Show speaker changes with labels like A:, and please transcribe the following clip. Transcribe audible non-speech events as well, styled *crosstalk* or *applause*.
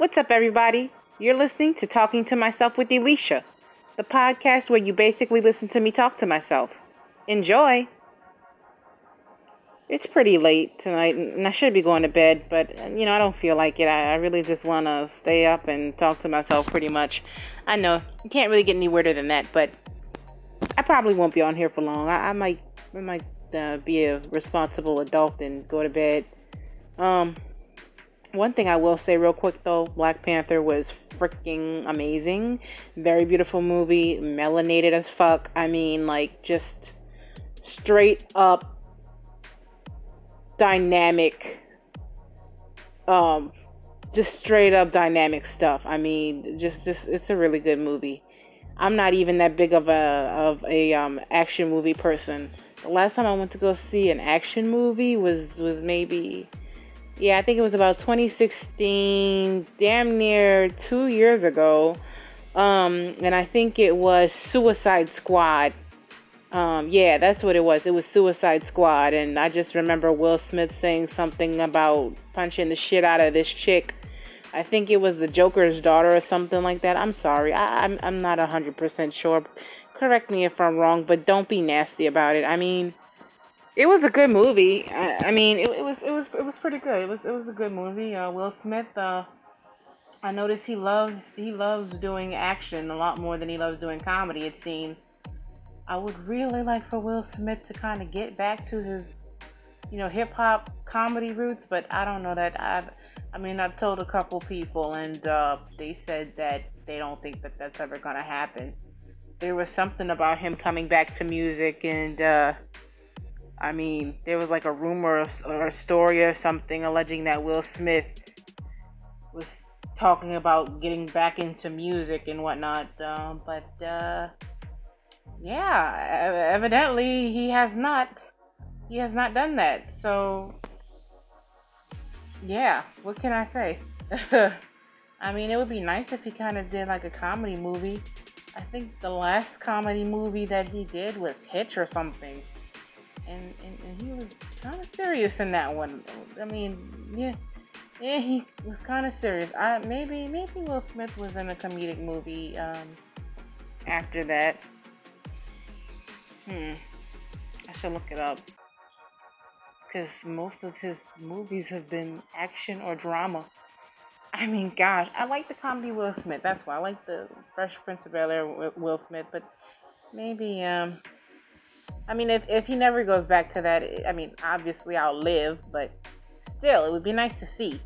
A: What's up, everybody? You're listening to Talking to Myself with Elisha, the podcast where you basically listen to me talk to myself. Enjoy! It's pretty late tonight, and I should be going to bed, but you know, I don't feel like it. I, I really just want to stay up and talk to myself pretty much. I know you can't really get any weirder than that, but I probably won't be on here for long. I, I might, I might uh, be a responsible adult and go to bed. Um, one thing I will say real quick though, Black Panther was freaking amazing. Very beautiful movie, melanated as fuck. I mean, like just straight up dynamic um just straight up dynamic stuff. I mean, just just it's a really good movie. I'm not even that big of a of a um action movie person. The last time I went to go see an action movie was was maybe yeah, I think it was about 2016, damn near 2 years ago. Um and I think it was Suicide Squad. Um, yeah, that's what it was. It was Suicide Squad, and I just remember Will Smith saying something about punching the shit out of this chick. I think it was the Joker's daughter or something like that. I'm sorry, I, I'm I'm not hundred percent sure. Correct me if I'm wrong, but don't be nasty about it. I mean, it was a good movie. I, I mean, it it was pretty good. It was it was a good movie. Uh, Will Smith. Uh, I noticed he loves he loves doing action a lot more than he loves doing comedy. It seems. I would really like for Will Smith to kind of get back to his, you know, hip hop comedy roots, but I don't know that I've. I mean, I've told a couple people, and uh, they said that they don't think that that's ever gonna happen. There was something about him coming back to music, and uh, I mean, there was like a rumor or a story or something alleging that Will Smith was talking about getting back into music and whatnot. Uh, but uh, yeah, evidently he has not. He has not done that. So, yeah, what can I say? *laughs* I mean, it would be nice if he kind of did like a comedy movie. I think the last comedy movie that he did was Hitch or something. And, and, and he was kind of serious in that one. I mean, yeah, yeah, he was kind of serious. I maybe maybe Will Smith was in a comedic movie um, after that. Hmm. I should look it up. Because most of his movies have been action or drama. I mean, gosh, I like the comedy Will Smith. That's why I like the Fresh Prince of Bel Air Will Smith. But maybe, um, I mean, if if he never goes back to that, I mean, obviously I'll live. But still, it would be nice to see.